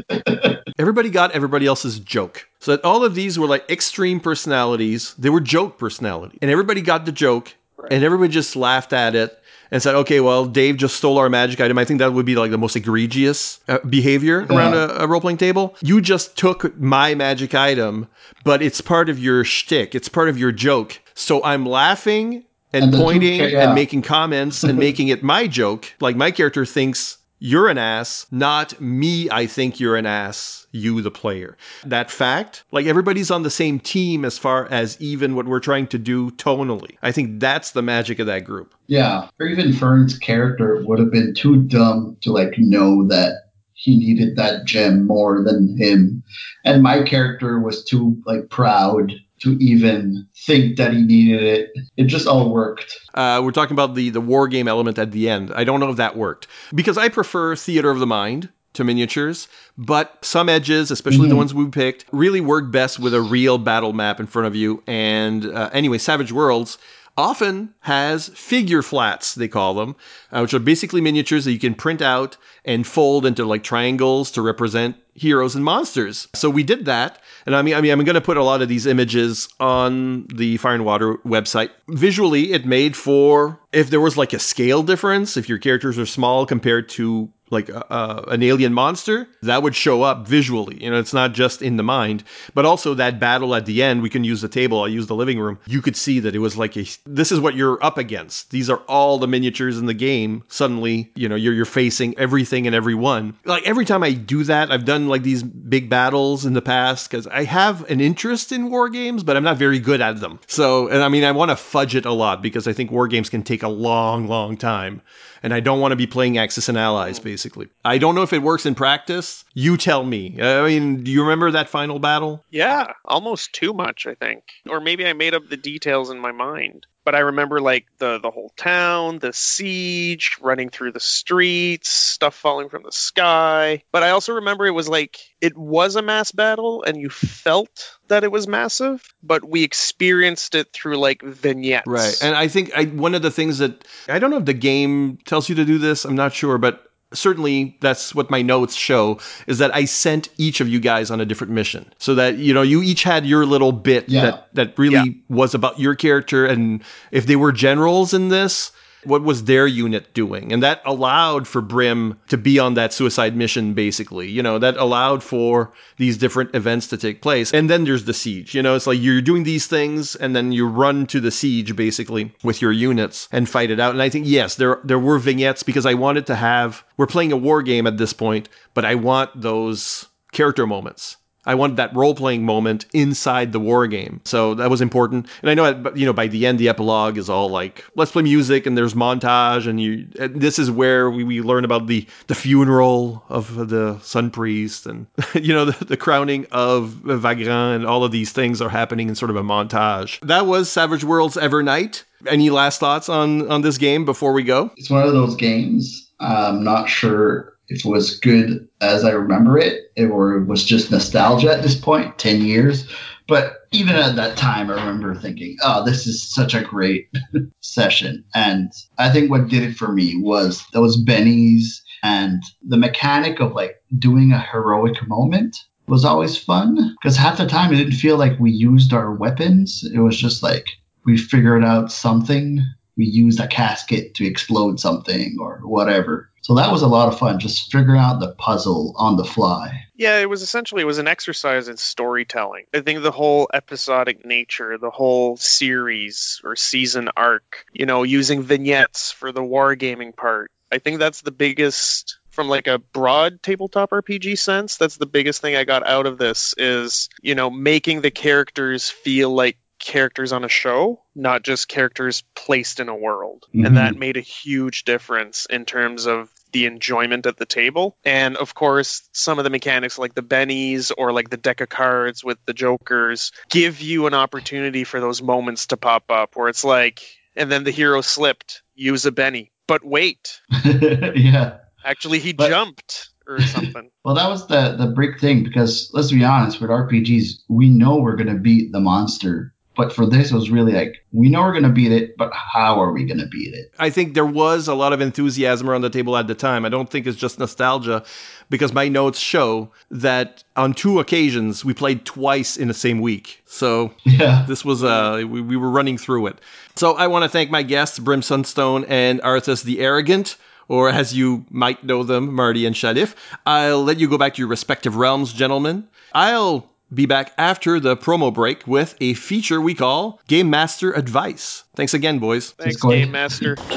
Speaker 5: [laughs]
Speaker 4: Everybody got everybody else's joke. So that all of these were like extreme personalities. They were joke personalities. and everybody got the joke, and everybody just laughed at it. And said, okay, well, Dave just stole our magic item. I think that would be like the most egregious uh, behavior around a, a role playing table. You just took my magic item, but it's part of your shtick. It's part of your joke. So I'm laughing and,
Speaker 5: And
Speaker 4: pointing
Speaker 5: yeah.
Speaker 4: and making comments and [laughs] making it my joke. Like my character thinks you're an ass, not me, I think you're an ass, you, the player. That fact, like everybody's on the same team as far as even what we're trying to do tonally. I think that's the magic of that group.
Speaker 5: yeah. Or even Fern's character would have been too dumb to like know that he needed that gem more than him. And my character was too like proud to even think that he needed it. It just all worked.
Speaker 4: Uh, we're talking about the the war game element at the end. I don't know if that worked because I prefer theater of the mind to miniatures, but some edges, especially the ones we picked, really work best with a real battle map in front of you. And uh, anyway, Savage Worlds often has figure flats they call them uh, which are basically miniatures that you can print out and fold into like triangles to represent heroes and monsters. So we did that. And i mean i mean i'm going to put a lot of these images on the fire and water website. Visually it made for if there was like a scale difference if your characters are small compared to like uh, uh, an alien monster, that would show up visually. You know, it's not just in the mind, but also that battle at the end. We can use the table. I use the living room. You could see that it was like a. This is what you're up against. These are all the miniatures in the game. Suddenly, you know, you're you're facing everything and everyone. Like every time I do that, I've done like these big battles in the past because I have an interest in war games, but I'm not very good at them. So, and I mean, I want to fudge it a lot because I think war games can take a long, long time and I don't want to be playing Axis and Allies, hmm. basically. I don't know if it works in practice. You tell me. I mean, do you remember that final battle?
Speaker 6: Yeah, almost too much, I think. Or maybe I made up the details in my mind. But I remember like the the whole town, the siege, running through the streets, stuff falling from the sky. But I also remember it was like it was a mass battle and you felt that it was massive, but we experienced it through like vignettes.
Speaker 4: Right. And I think I, one of the things that I don't know if the game tells you to do this, I'm not sure, but certainly that's what my notes show is that I sent each of you guys on a different mission so that you know you each had your little bit
Speaker 5: Yeah.
Speaker 4: that that really
Speaker 6: Yeah.
Speaker 4: was about your character and if they were generals in this what was their unit doing? And that allowed for brim to be on that suicide mission basically. You know that allowed for these different events to take place. And then there's the siege you know? It's like you're doing these things and then you run to the siege basically with your units and fight it out. And i think yes there there were vignettes because i wanted to have we're playing a war game at this point but i want those character moments I wanted that role playing moment inside the war game. So that was important. And I know, you know, by the end, the epilogue is all like, let's play music and there's montage. And you, and this is where we, we learn about the, the funeral of the sun priest and, [laughs] you know, the, the crowning of Vagrant and all of these things are happening in sort of a montage. That was Savage Worlds Evernight. Any last thoughts on on this game before we go?
Speaker 5: It's one of those games. I'm not sure it was good as I remember it, or it was just nostalgia at this point, 10 years. But even at that time, I remember thinking, oh, this is such a great [laughs] session. And I think what did it for me was those bennies and the mechanic of like doing a heroic moment was always fun because half the time it didn't feel like we used our weapons. It was just like we figured out something. We used a casket to explode something or whatever. So that was a lot of fun, just figuring out the puzzle on the fly.
Speaker 6: Yeah, it was essentially it was an exercise in storytelling. I think the whole episodic nature, the whole series or season arc, you know, using vignettes for the wargaming part. I think that's the biggest from like a broad tabletop RPG sense, that's the biggest thing I got out of this is, you know, making the characters feel like characters on a show, not just characters placed in a world.
Speaker 5: Mhm.
Speaker 6: And that made a huge difference in terms of the enjoyment at the table. And of course, some of the mechanics like the bennies or like the deck of cards with the jokers give you an opportunity for those moments to pop up where it's like, and then the hero slipped, use a benny. But wait, [laughs]
Speaker 5: yeah.
Speaker 6: actually he
Speaker 5: But-
Speaker 6: jumped or [laughs] something.
Speaker 5: Well, that was the the big thing because let's be honest, with RPGs, we know we're gonna beat the monster, but for this, it was really like we know we're gonna beat it, but how are we gonna beat it?
Speaker 4: I think there was a lot of enthusiasm around the table at the time. I don't think it's just nostalgia because my notes show that on two occasions we played twice in the same week. So [laughs]
Speaker 5: Yeah.
Speaker 4: this was uh we, we were running through it. So I want to thank my guests Brim Sunstone and Arthas the Arrogant. Or as you might know them, Marty and Shalif. I'll let you go back to your respective realms, gentlemen. I'll be back after the promo break with a feature we call Game Master Advice. Thanks again, boys.
Speaker 6: Thanks,
Speaker 5: Corey.
Speaker 6: Game Master. [laughs]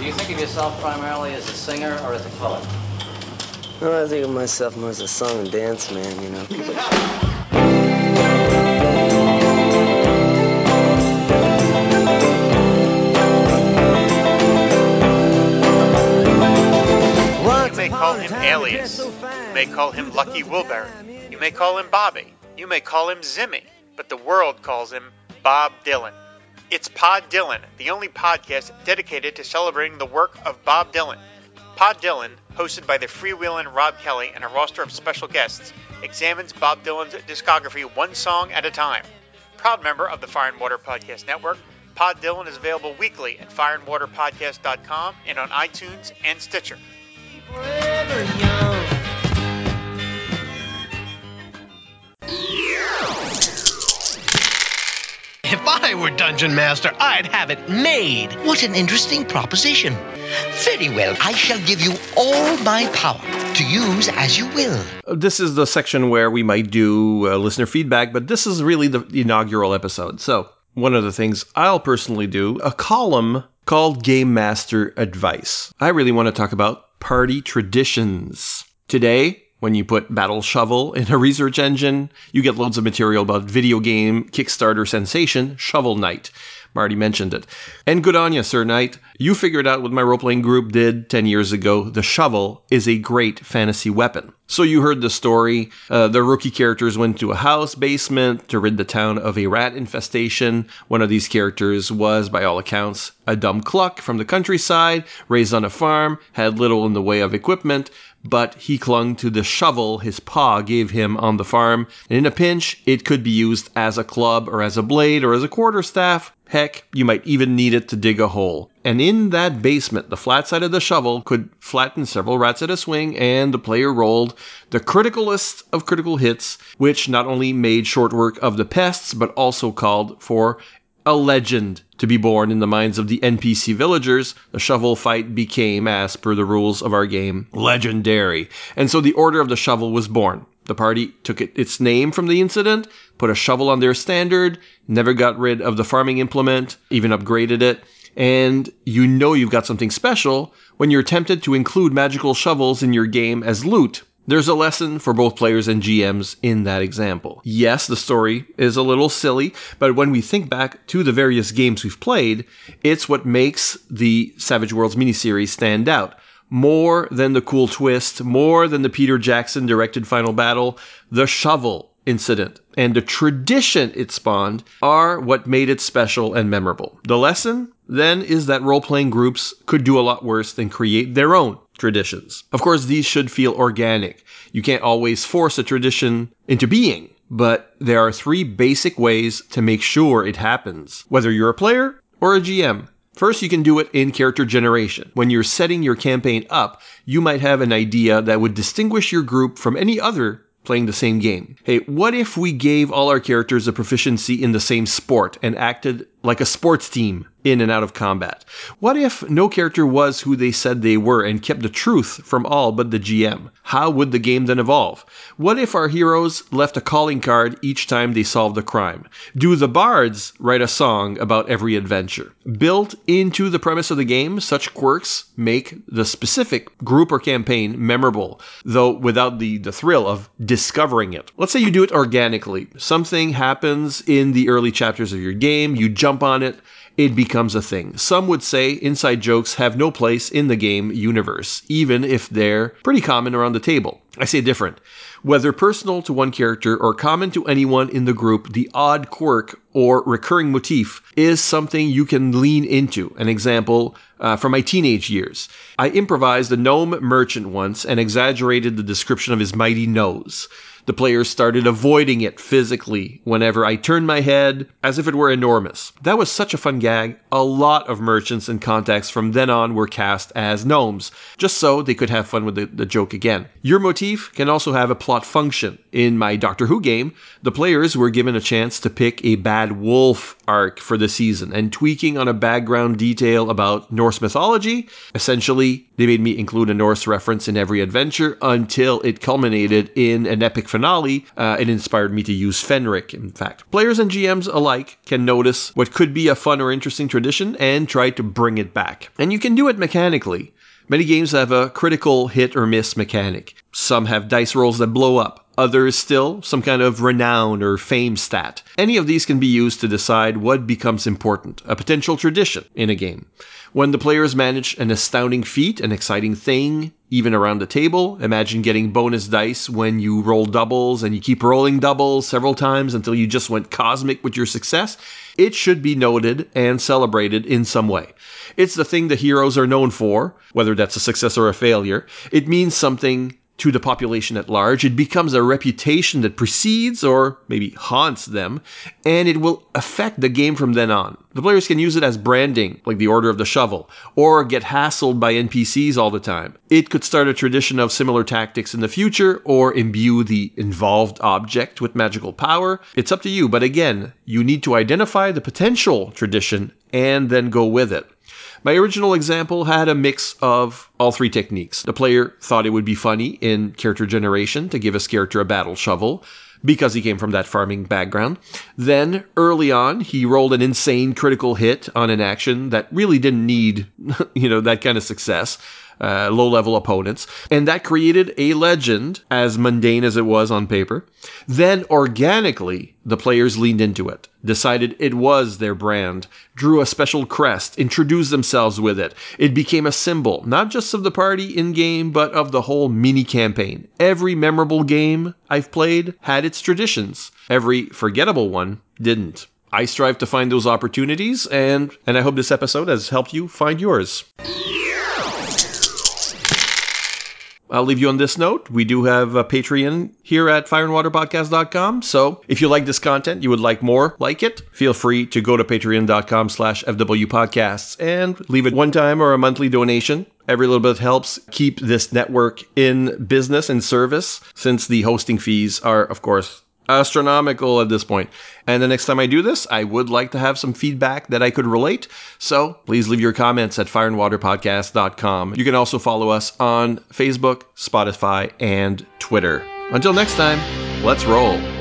Speaker 7: Do you think of yourself primarily as a singer or as a poet?
Speaker 8: No, I think of myself more as a song and dance man, you know.
Speaker 9: You may call him Alias. You may call him Lucky Wilbury. You may call him Bobby. You may call him Zimmy. But the world calls him Bob Dylan. It's Pod Dylan, the only podcast dedicated to celebrating the work of Bob Dylan. Pod Dylan, hosted by the freewheeling Rob Kelly and a roster of special guests, examines Bob Dylan's discography one song at a time. Proud member of the Fire and Water Podcast Network, Pod Dylan is available weekly at fireandwaterpodcast.com and on iTunes and Stitcher.
Speaker 10: If I were Dungeon Master, I'd have it made.
Speaker 11: What an interesting proposition. Very well, I shall give you all my power to use as you will.
Speaker 4: This is the section where we might do uh, listener feedback, but this is really the inaugural episode. So, one of the things I'll personally do a column called Game Master Advice. I really want to talk about party traditions. Today, when you put Battle Shovel in a research engine, you get loads of material about video game Kickstarter sensation Shovel Knight. Marty mentioned it. And good on you, Sir Knight. You figured out what my role playing group did 10 years ago. The shovel is a great fantasy weapon. So you heard the story. Uh, the rookie characters went to a house basement to rid the town of a rat infestation. One of these characters was, by all accounts, a dumb cluck from the countryside, raised on a farm, had little in the way of equipment, but he clung to the shovel his pa gave him on the farm. And in a pinch, it could be used as a club or as a blade or as a quarterstaff. Heck, you might even need it to dig a hole. And in that basement, the flat side of the shovel could flatten several rats at a swing, and the player rolled the criticalest of critical hits, which not only made short work of the pests, but also called for a legend to be born in the minds of the NPC villagers, the shovel fight became, as per the rules of our game, legendary. And so the Order of the Shovel was born. The party took it, its name from the incident, put a shovel on their standard, never got rid of the farming implement, even upgraded it, and you know you've got something special when you're tempted to include magical shovels in your game as loot. There's a lesson for both players and GMs in that example. Yes, the story is a little silly, but when we think back to the various games we've played, it's what makes the Savage Worlds miniseries stand out. More than the cool twist, more than the Peter Jackson directed final battle, the shovel incident and the tradition it spawned are what made it special and memorable. The lesson, then, is that role playing groups could do a lot worse than create their own traditions. Of course, these should feel organic. You can't always force a tradition into being, but there are three basic ways to make sure it happens, whether you're a player or a GM. First, you can do it in character generation. When you're setting your campaign up, you might have an idea that would distinguish your group from any other playing the same game. Hey, what if we gave all our characters a proficiency in the same sport and acted like a sports team in and out of combat? What if no character was who they said they were and kept the truth from all but the GM? How would the game then evolve? What if our heroes left a calling card each time they solved a crime? Do the bards write a song about every adventure? Built into the premise of the game, such quirks make the specific group or campaign memorable, though without the, the thrill of discovering it. Let's say you do it organically. Something happens in the early chapters of your game, you jump on it, it becomes a thing. Some would say inside jokes have no place in the game universe, even if they're pretty common around the table. I say different. Whether personal to one character or common to anyone in the group, the odd quirk or recurring motif is something you can lean into. An example uh, from my teenage years. I improvised a gnome merchant once and exaggerated the description of his mighty nose. The players started avoiding it physically whenever I turned my head as if it were enormous. That was such a fun gag. A lot of merchants and contacts from then on were cast as gnomes, just so they could have fun with the, the joke again. Your motif can also have a plot function. In my Doctor Who game, the players were given a chance to pick a bad wolf arc for the season and tweaking on a background detail about Norse mythology. Essentially, they made me include a Norse reference in every adventure until it culminated in an epic finale. Uh, it inspired me to use Fenric, in fact. Players and GMs alike can notice what could be a fun or interesting tradition and try to bring it back. And you can do it mechanically. Many games have a critical hit or miss mechanic. Some have dice rolls that blow up. Others still some kind of renown or fame stat. Any of these can be used to decide what becomes important, a potential tradition in a game. When the players manage an astounding feat, an exciting thing, even around the table, imagine getting bonus dice when you roll doubles and you keep rolling doubles several times until you just went cosmic with your success. It should be noted and celebrated in some way. It's the thing the heroes are known for, whether that's a success or a failure. It means something to the population at large. It becomes a reputation that precedes or maybe haunts them, and it will affect the game from then on. The players can use it as branding, like the Order of the Shovel, or get hassled by NPCs all the time. It could start a tradition of similar tactics in the future, or imbue the involved object with magical power. It's up to you, but again, you need to identify the potential tradition and then go with it. My original example had a mix of all three techniques. The player thought it would be funny in character generation to give his character a battle shovel because he came from that farming background. Then, early on, he rolled an insane critical hit on an action that really didn't need, [laughs] you know, that kind of success uh, low level opponents. And that created a legend, as mundane as it was on paper. Then organically, the players leaned into it, decided it was their brand, drew a special crest, introduced themselves with it. It became a symbol, not just of the party in game, but of the whole mini campaign. Every memorable game I've played had its traditions. Every forgettable one didn't. I strive to find those opportunities, and, and I hope this episode has helped you find yours. I'll leave you on this note. We do have a Patreon here at fireandwaterpodcast.com. So if you like this content, you would like more like it, feel free to go to patreon.com slash FW podcasts and leave a one time or a monthly donation. Every little bit helps keep this network in business and service since the hosting fees are, of course, astronomical at this point. And the next time I do this, I would like to have some feedback that I could relate. So please leave your comments at fireandwaterpodcast.com. You can also follow us on Facebook, Spotify, and Twitter. Until next time, let's roll.